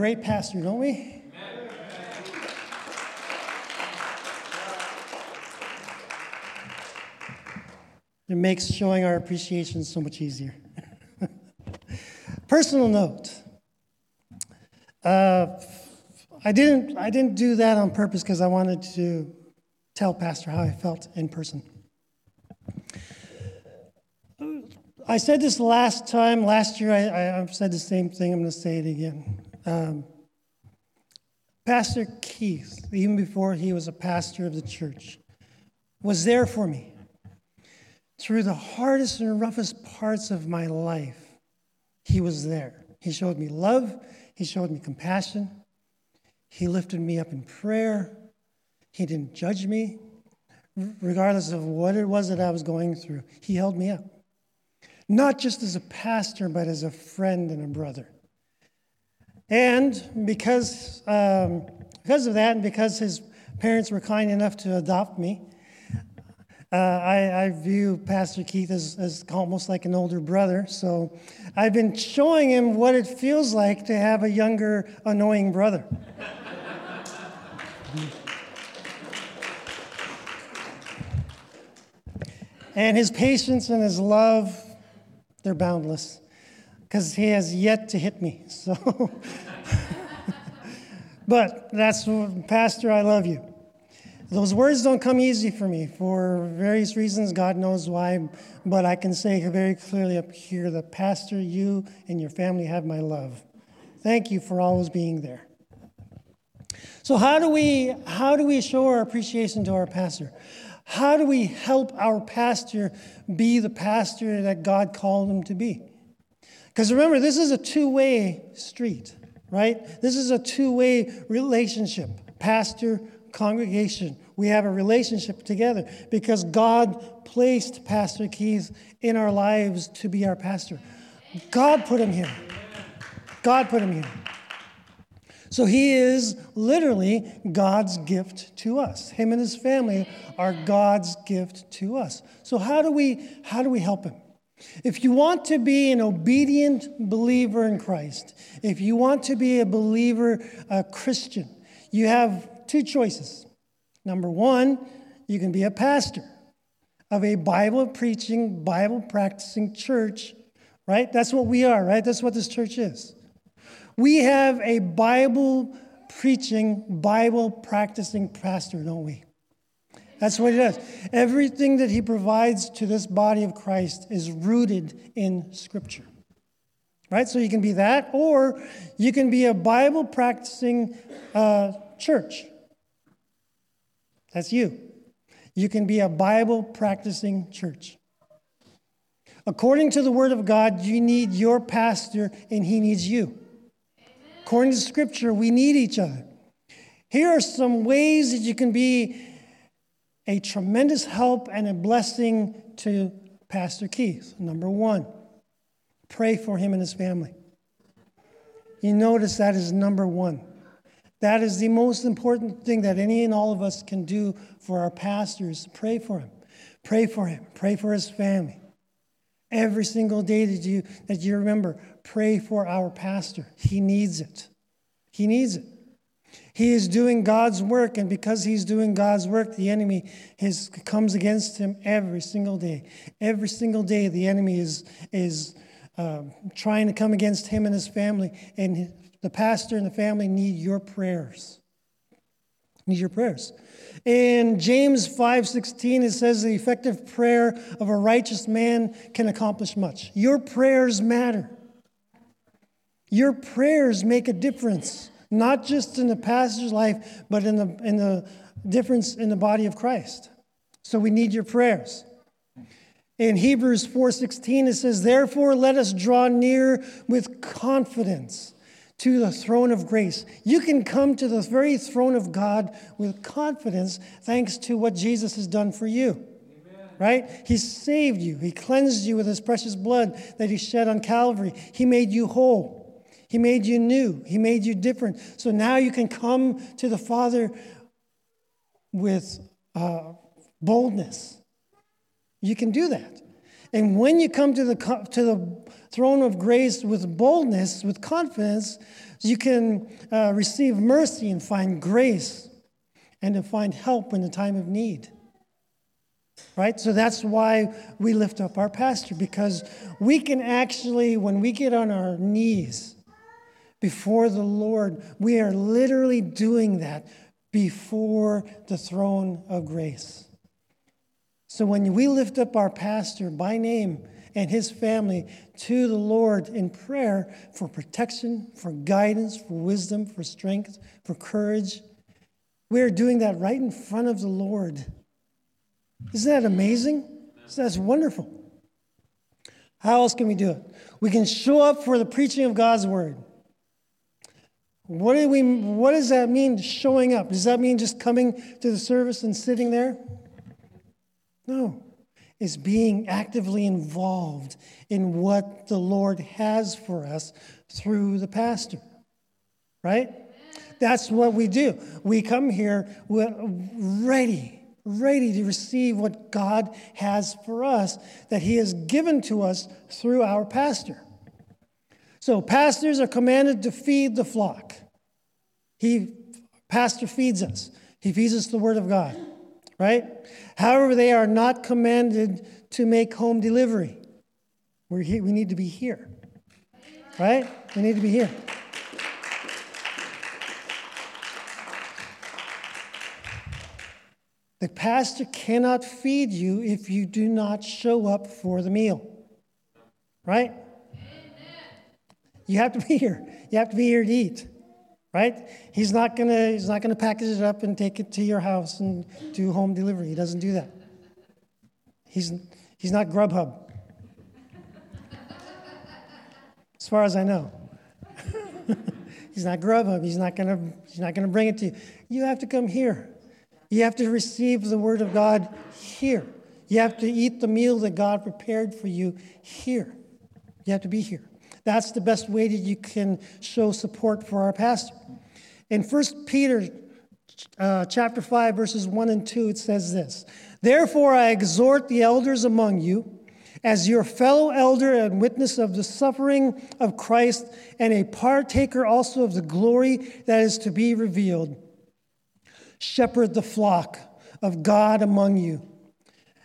Great pastor, don't we? It makes showing our appreciation so much easier. Personal note. Uh, I didn't, I didn't do that on purpose because I wanted to tell Pastor how I felt in person. I said this last time, last year, I, I said the same thing. I'm going to say it again. Um, pastor Keith, even before he was a pastor of the church, was there for me through the hardest and roughest parts of my life. He was there. He showed me love, he showed me compassion, he lifted me up in prayer, he didn't judge me, regardless of what it was that I was going through. He held me up. Not just as a pastor, but as a friend and a brother. And because, um, because of that, and because his parents were kind enough to adopt me, uh, I, I, view Pastor Keith as, as almost like an older brother. So I've been showing him what it feels like to have a younger, annoying brother. and his patience and his love, they're boundless because he has yet to hit me. So, but that's Pastor, I love you. Those words don't come easy for me for various reasons. God knows why. But I can say very clearly up here that, Pastor, you and your family have my love. Thank you for always being there. So, how do we, how do we show our appreciation to our pastor? How do we help our pastor be the pastor that God called him to be? Because remember, this is a two way street, right? This is a two way relationship pastor, congregation. We have a relationship together because God placed Pastor Keith in our lives to be our pastor. God put him here. God put him here. So he is literally God's gift to us. Him and his family are God's gift to us. So how do we how do we help him? If you want to be an obedient believer in Christ, if you want to be a believer, a Christian, you have two choices. Number one, you can be a pastor of a Bible preaching, Bible practicing church, right? That's what we are, right? That's what this church is. We have a Bible preaching, Bible practicing pastor, don't we? That's what he does. Everything that he provides to this body of Christ is rooted in Scripture. Right? So you can be that, or you can be a Bible practicing uh, church. That's you. You can be a Bible practicing church. According to the Word of God, you need your pastor and he needs you. According to Scripture, we need each other. Here are some ways that you can be a tremendous help and a blessing to Pastor Keith. Number one, pray for him and his family. You notice that is number one. That is the most important thing that any and all of us can do for our pastors. Pray for him. Pray for him. Pray for his family. Every single day that you that you remember, pray for our pastor. He needs it. He needs it. He is doing God's work, and because he's doing God's work, the enemy comes against him every single day. Every single day, the enemy is, is uh, trying to come against him and his family, and the pastor and the family need your prayers. Need your prayers. In James 5:16 it says the effective prayer of a righteous man can accomplish much. Your prayers matter. Your prayers make a difference not just in the pastor's life, but in the, in the difference in the body of Christ. So we need your prayers. In Hebrews 4:16 it says, "Therefore let us draw near with confidence to the throne of grace." You can come to the very throne of God with confidence thanks to what Jesus has done for you. Right? He saved you. He cleansed you with his precious blood that he shed on Calvary. He made you whole. He made you new. He made you different. So now you can come to the Father with uh, boldness you can do that. And when you come to the, to the throne of grace with boldness, with confidence, you can uh, receive mercy and find grace and to find help in the time of need. Right? So that's why we lift up our pastor, because we can actually, when we get on our knees before the Lord, we are literally doing that before the throne of grace. So when we lift up our pastor by name and his family to the Lord in prayer for protection, for guidance, for wisdom, for strength, for courage, we are doing that right in front of the Lord. Isn't that amazing? That's wonderful. How else can we do it? We can show up for the preaching of God's word. What, do we, what does that mean, showing up? Does that mean just coming to the service and sitting there? No, it's being actively involved in what the Lord has for us through the pastor, right? That's what we do. We come here ready, ready to receive what God has for us that He has given to us through our pastor. So, pastors are commanded to feed the flock. He, pastor feeds us. He feeds us the Word of God right? However, they are not commanded to make home delivery. We're here, we need to be here, right? We need to be here. The pastor cannot feed you if you do not show up for the meal, right? You have to be here. You have to be here to eat right? He's not gonna he's not gonna package it up and take it to your house and do home delivery. He doesn't do that. He's he's not Grubhub, as far as I know. he's not Grubhub. He's not gonna he's not gonna bring it to you. You have to come here. You have to receive the word of God here. You have to eat the meal that God prepared for you here. You have to be here. That's the best way that you can show support for our pastor. In 1 Peter uh, chapter 5, verses 1 and 2, it says this Therefore, I exhort the elders among you, as your fellow elder and witness of the suffering of Christ, and a partaker also of the glory that is to be revealed. Shepherd the flock of God among you,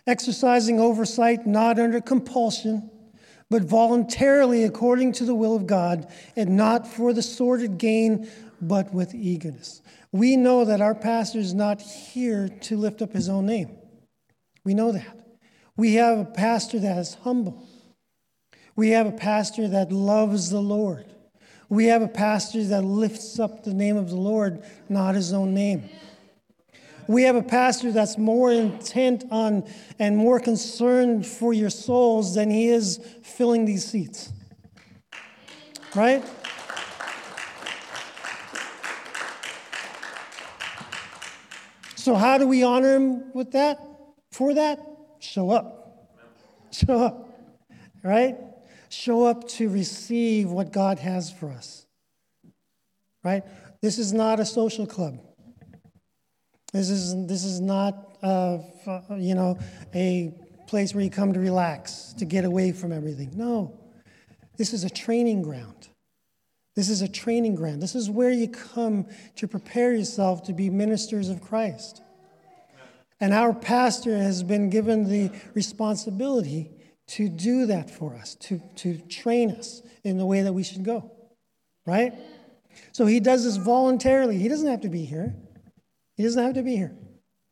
exercising oversight not under compulsion but voluntarily according to the will of God, and not for the sordid gain, but with eagerness. We know that our pastor is not here to lift up his own name. We know that. We have a pastor that is humble. We have a pastor that loves the Lord. We have a pastor that lifts up the name of the Lord, not his own name. We have a pastor that's more intent on and more concerned for your souls than he is filling these seats. Right? So, how do we honor him with that? For that? Show up. Show up. Right? Show up to receive what God has for us. Right? This is not a social club. This is, this is not, uh, you know, a place where you come to relax, to get away from everything. No, this is a training ground. This is a training ground. This is where you come to prepare yourself to be ministers of Christ. And our pastor has been given the responsibility to do that for us, to, to train us in the way that we should go. Right? So he does this voluntarily. He doesn't have to be here. He doesn't have to be here.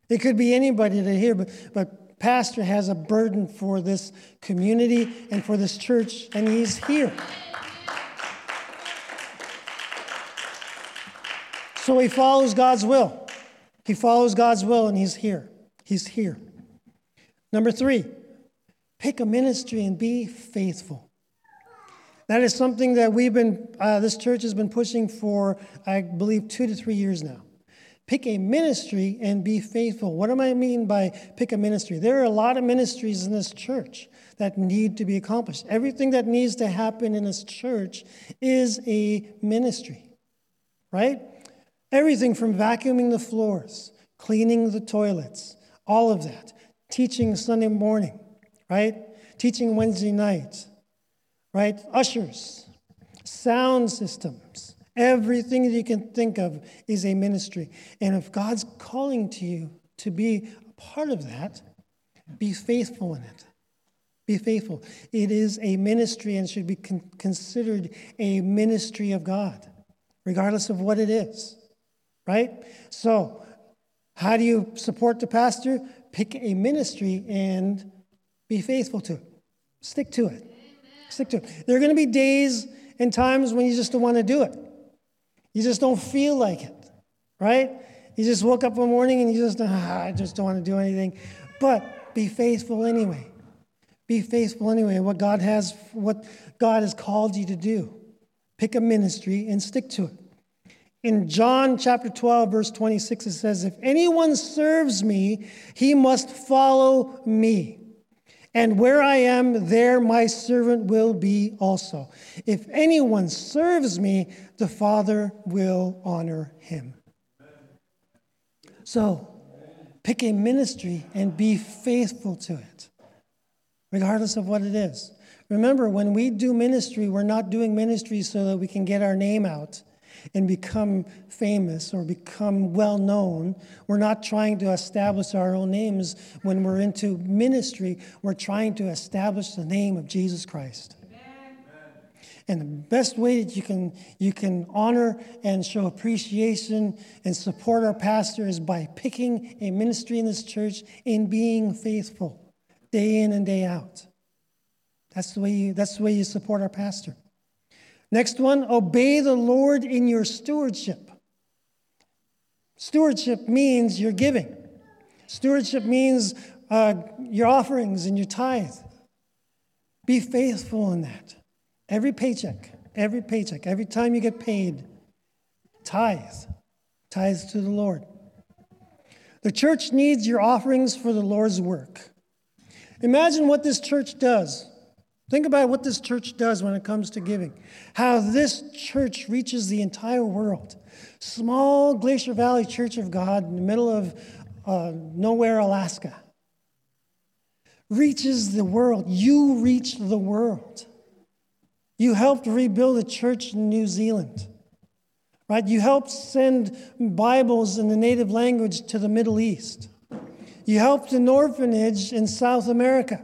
It could be anybody to hear, but, but Pastor has a burden for this community and for this church, and he's here. So he follows God's will. He follows God's will, and he's here. He's here. Number three, Pick a ministry and be faithful. That is something that we've been, uh, this church has been pushing for, I believe, two to three years now. Pick a ministry and be faithful. What do I mean by pick a ministry? There are a lot of ministries in this church that need to be accomplished. Everything that needs to happen in this church is a ministry, right? Everything from vacuuming the floors, cleaning the toilets, all of that, teaching Sunday morning, right? Teaching Wednesday night, right? Ushers, sound systems, everything that you can think of is a ministry. And if God's calling to you to be a part of that, be faithful in it. Be faithful. It is a ministry and should be con- considered a ministry of God, regardless of what it is, right? So, how do you support the pastor? Pick a ministry and be faithful to it. Stick to it. Stick to it. There are going to be days and times when you just don't want to do it. You just don't feel like it, right? You just woke up one morning and you just, ah, I just don't want to do anything. But be faithful anyway. Be faithful anyway. What God has, what God has called you to do. Pick a ministry and stick to it. In John chapter 12, verse 26, it says, If anyone serves me, he must follow me. And where I am, there my servant will be also. If anyone serves me, the Father will honor him. So, pick a ministry and be faithful to it, regardless of what it is. Remember, when we do ministry, we're not doing ministry so that we can get our name out and become famous or become well known. We're not trying to establish our own names when we're into ministry. We're trying to establish the name of Jesus Christ. And the best way that you can, you can honor and show appreciation and support our pastor is by picking a ministry in this church and being faithful day in and day out. That's the way you, that's the way you support our pastor. Next one, obey the Lord in your stewardship. Stewardship means your giving. Stewardship means uh, your offerings and your tithe. Be faithful in that. Every paycheck, every paycheck, every time you get paid, tithe. Tithe to the Lord. The church needs your offerings for the Lord's work. Imagine what this church does. Think about what this church does when it comes to giving. How this church reaches the entire world. Small Glacier Valley Church of God in the middle of uh, nowhere, Alaska. Reaches the world. You reach the world. You helped rebuild a church in New Zealand. Right? You helped send Bibles in the native language to the Middle East. You helped an orphanage in South America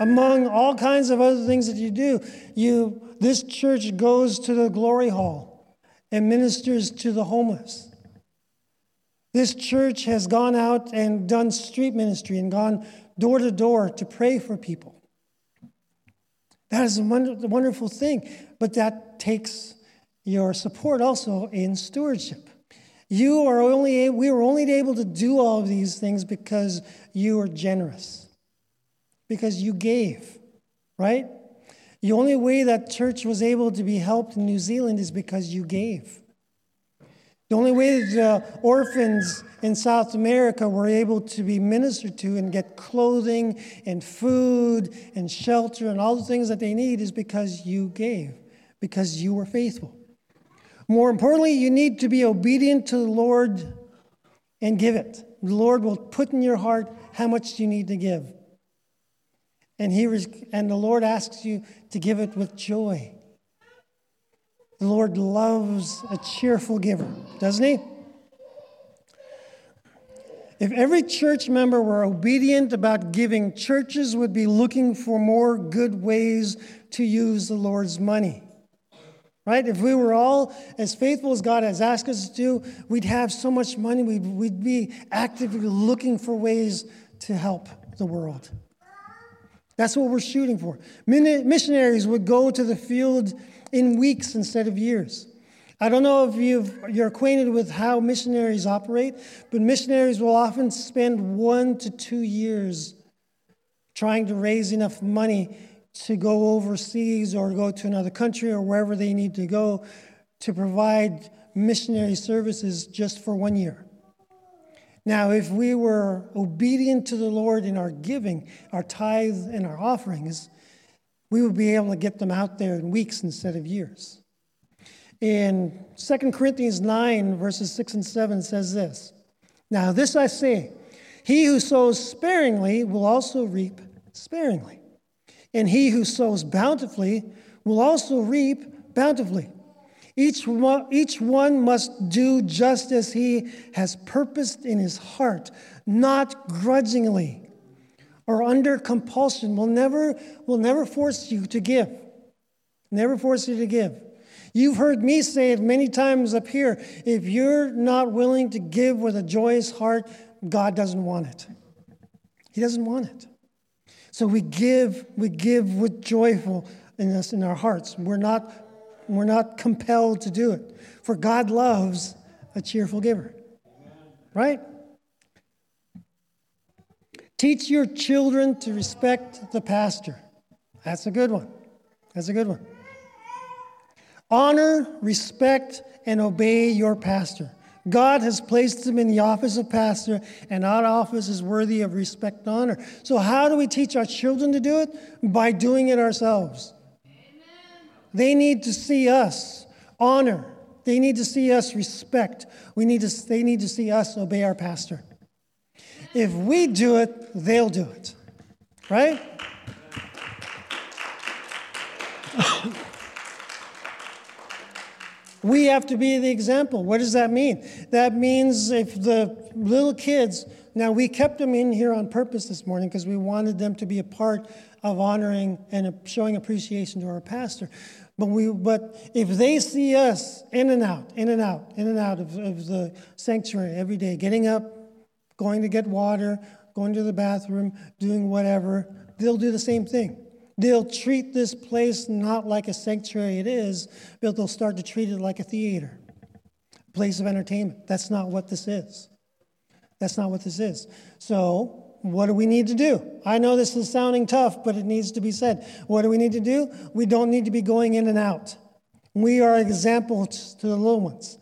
among all kinds of other things that you do, you, this church goes to the glory hall and ministers to the homeless. This church has gone out and done street ministry and gone door to door to pray for people. That is a wonderful thing, but that takes your support also in stewardship. You are only we were only able to do all of these things because you are generous because you gave, right? The only way that church was able to be helped in New Zealand is because you gave. The only way that the orphans in South America were able to be ministered to and get clothing and food and shelter and all the things that they need is because you gave, because you were faithful. More importantly, you need to be obedient to the Lord and give it. The Lord will put in your heart how much you need to give. And, he and the Lord asks you to give it with joy. The Lord loves a cheerful giver, doesn't he? If every church member were obedient about giving, churches would be looking for more good ways to use the Lord's money. Right? If we were all as faithful as God has asked us to do, we'd have so much money, we'd, we'd be actively looking for ways to help the world. That's what we're shooting for. Missionaries would go to the field in weeks instead of years. I don't know if you are acquainted with how missionaries operate, but missionaries will often spend one to two years trying to raise enough money to go overseas or go to another country or wherever they need to go to provide missionary services just for one year. Now, if we were obedient to the Lord in our giving, our tithes and our offerings, we would be able to get them out there in weeks instead of years. In 2 Corinthians 9, verses 6 and 7 says this Now, this I say, he who sows sparingly will also reap sparingly, and he who sows bountifully will also reap bountifully. Each one, each one must do just as he has purposed in his heart, not grudgingly or under compulsion. Will never, will never force you to give. Never force you to give. You've heard me say it many times up here. If you're not willing to give with a joyous heart, God doesn't want it. He doesn't want it. So we give, we give with joyful in us in our hearts. We're not, we're not compelled to do it. For God loves a cheerful giver. Right? Teach your children to respect the pastor. That's a good one. That's a good one. Honor, respect, and obey your pastor. God has placed him in the office of pastor, and that office is worthy of respect and honor. So, how do we teach our children to do it? By doing it ourselves. They need to see us honor. They need to see us respect. We need to, they need to see us obey our pastor. If we do it, they'll do it. Right? We have to be the example. What does that mean? That means if the little kids, now we kept them in here on purpose this morning because we wanted them to be a part of honoring and showing appreciation to our pastor. But, we, but if they see us in and out, in and out, in and out of, of the sanctuary every day, getting up, going to get water, going to the bathroom, doing whatever, they'll do the same thing. They'll treat this place not like a sanctuary it is, but they'll start to treat it like a theater, a place of entertainment. That's not what this is. That's not what this is. So, what do we need to do? I know this is sounding tough, but it needs to be said. What do we need to do? We don't need to be going in and out. We are examples to the little ones.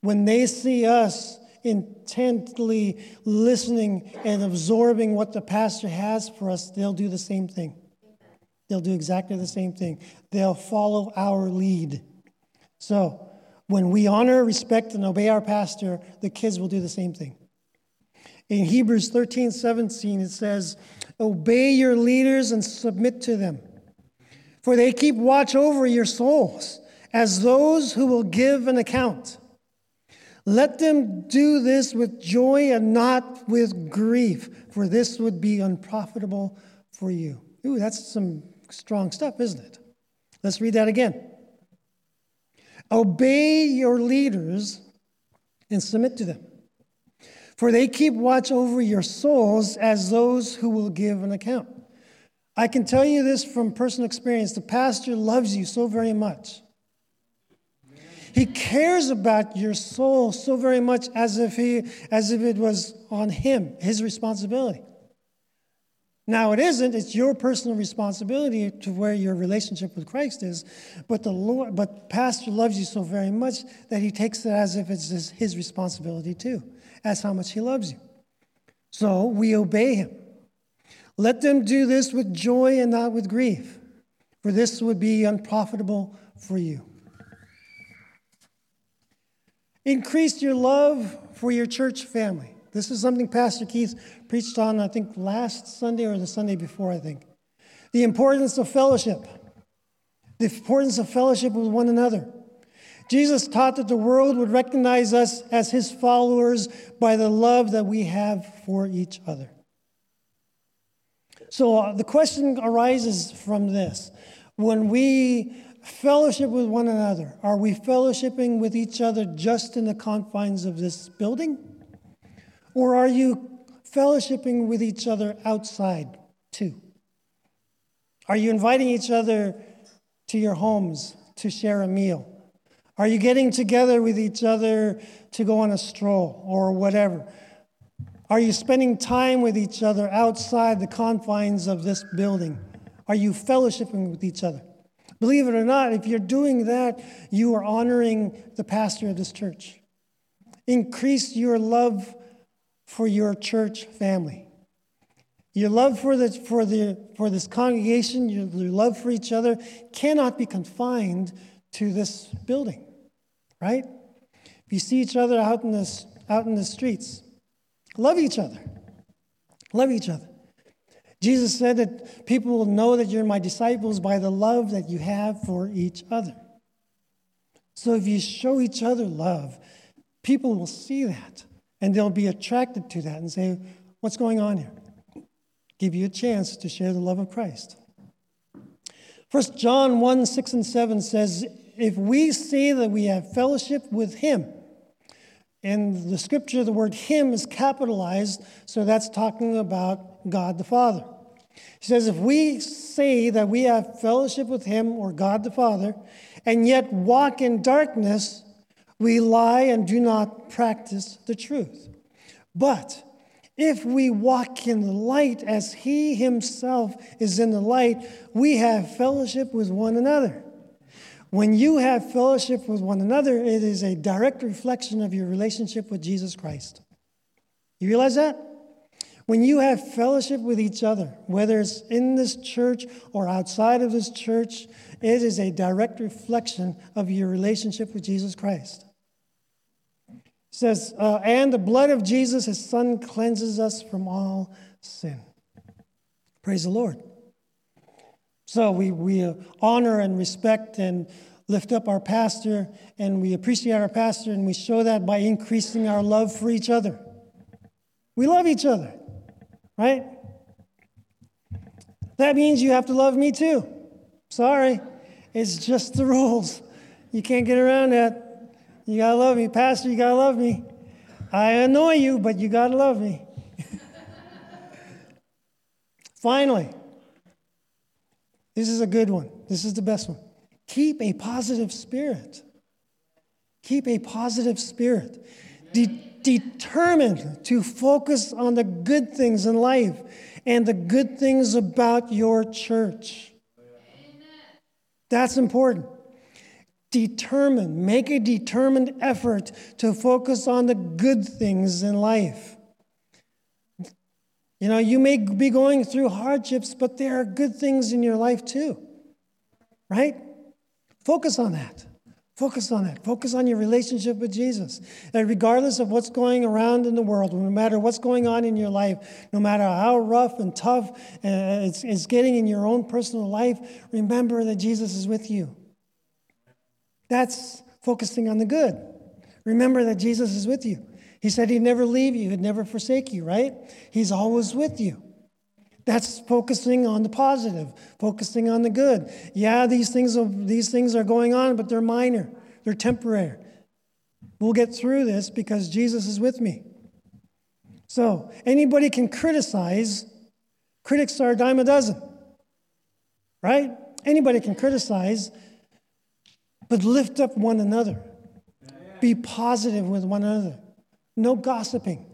When they see us intently listening and absorbing what the pastor has for us, they'll do the same thing. They'll do exactly the same thing. They'll follow our lead. So, when we honor, respect, and obey our pastor, the kids will do the same thing. In Hebrews 13 17, it says, Obey your leaders and submit to them, for they keep watch over your souls as those who will give an account. Let them do this with joy and not with grief, for this would be unprofitable for you. Ooh, that's some strong stuff, isn't it? Let's read that again. Obey your leaders and submit to them, for they keep watch over your souls as those who will give an account. I can tell you this from personal experience the pastor loves you so very much. He cares about your soul so very much as if, he, as if it was on him, his responsibility. Now, it isn't, it's your personal responsibility to where your relationship with Christ is. But the Lord, but Pastor loves you so very much that he takes it as if it's his responsibility too. That's how much he loves you. So we obey him. Let them do this with joy and not with grief, for this would be unprofitable for you. Increase your love for your church family. This is something Pastor Keith preached on, I think, last Sunday or the Sunday before, I think. The importance of fellowship. The importance of fellowship with one another. Jesus taught that the world would recognize us as his followers by the love that we have for each other. So uh, the question arises from this when we fellowship with one another, are we fellowshipping with each other just in the confines of this building? Or are you fellowshipping with each other outside too? Are you inviting each other to your homes to share a meal? Are you getting together with each other to go on a stroll or whatever? Are you spending time with each other outside the confines of this building? Are you fellowshipping with each other? Believe it or not, if you're doing that, you are honoring the pastor of this church. Increase your love for your church family. Your love for, the, for, the, for this congregation, your, your love for each other cannot be confined to this building, right? If you see each other out in the, out in the streets, love each other. Love each other. Jesus said that people will know that you're my disciples by the love that you have for each other. So if you show each other love, people will see that and they'll be attracted to that and say, What's going on here? Give you a chance to share the love of Christ. First John 1 6 and 7 says, If we say that we have fellowship with him, in the scripture, the word him is capitalized, so that's talking about God the Father. He says, if we say that we have fellowship with him or God the Father, and yet walk in darkness, we lie and do not practice the truth. But if we walk in the light as he himself is in the light, we have fellowship with one another. When you have fellowship with one another, it is a direct reflection of your relationship with Jesus Christ. You realize that? When you have fellowship with each other, whether it's in this church or outside of this church, it is a direct reflection of your relationship with Jesus Christ. It says, uh, and the blood of Jesus, his son, cleanses us from all sin. Praise the Lord. So we, we honor and respect and lift up our pastor, and we appreciate our pastor, and we show that by increasing our love for each other. We love each other, right? That means you have to love me too. Sorry, it's just the rules. You can't get around that. You gotta love me. Pastor, you gotta love me. I annoy you, but you gotta love me. Finally, this is a good one. This is the best one. Keep a positive spirit. Keep a positive spirit. De- determined to focus on the good things in life and the good things about your church. That's important. Determined, make a determined effort to focus on the good things in life. You know, you may be going through hardships, but there are good things in your life too, right? Focus on that. Focus on that. Focus on your relationship with Jesus. And regardless of what's going around in the world, no matter what's going on in your life, no matter how rough and tough uh, it's, it's getting in your own personal life, remember that Jesus is with you. That's focusing on the good. Remember that Jesus is with you. He said he'd never leave you, he'd never forsake you, right? He's always with you. That's focusing on the positive, focusing on the good. Yeah, these things, these things are going on, but they're minor, they're temporary. We'll get through this because Jesus is with me. So, anybody can criticize. Critics are a dime a dozen, right? Anybody can criticize, but lift up one another. Be positive with one another. No gossiping.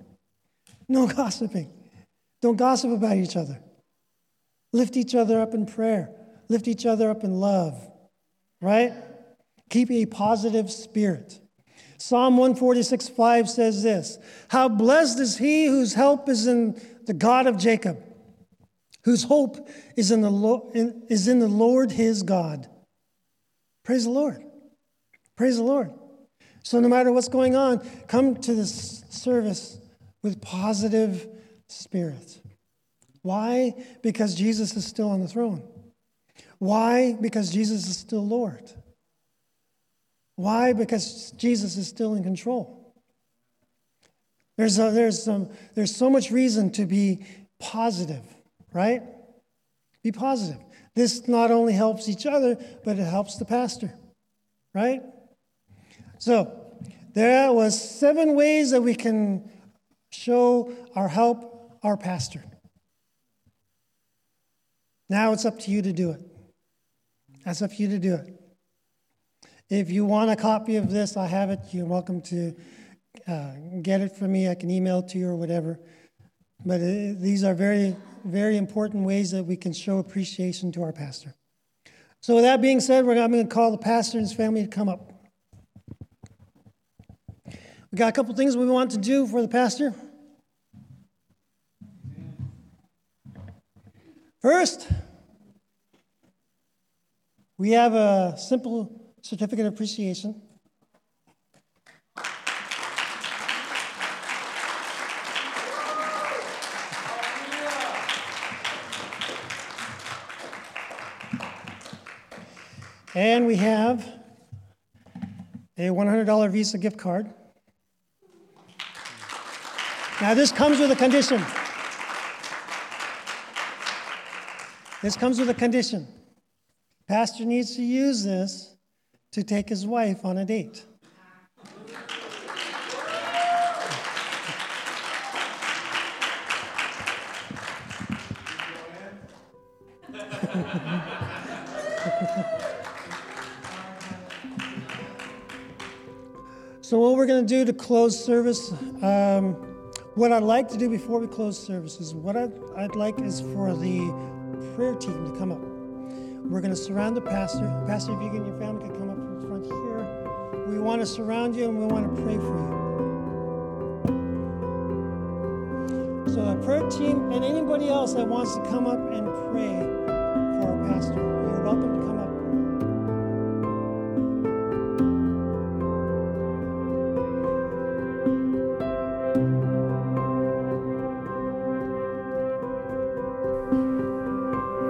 No gossiping. Don't gossip about each other. Lift each other up in prayer. Lift each other up in love. Right? Keep a positive spirit. Psalm 146 5 says this How blessed is he whose help is in the God of Jacob, whose hope is in the, is in the Lord his God. Praise the Lord. Praise the Lord. So, no matter what's going on, come to this service with positive spirit. Why? Because Jesus is still on the throne. Why? Because Jesus is still Lord. Why? Because Jesus is still in control. There's, a, there's, some, there's so much reason to be positive, right? Be positive. This not only helps each other, but it helps the pastor, right? So, there was seven ways that we can show our help our pastor. Now it's up to you to do it. That's up to you to do it. If you want a copy of this, I have it. You're welcome to uh, get it from me. I can email it to you or whatever. But uh, these are very, very important ways that we can show appreciation to our pastor. So, with that being said, I'm going to call the pastor and his family to come up. We got a couple things we want to do for the pastor. First, we have a simple certificate of appreciation. And we have a $100 Visa gift card. Now, this comes with a condition. This comes with a condition. Pastor needs to use this to take his wife on a date. so, what we're going to do to close service, um, what I'd like to do before we close services, what I'd, I'd like is for the prayer team to come up. We're going to surround the pastor. Pastor, if you and your family can come up in front here. We want to surround you and we want to pray for you. So, the prayer team and anybody else that wants to come up and pray for our pastor, you're welcome to come up.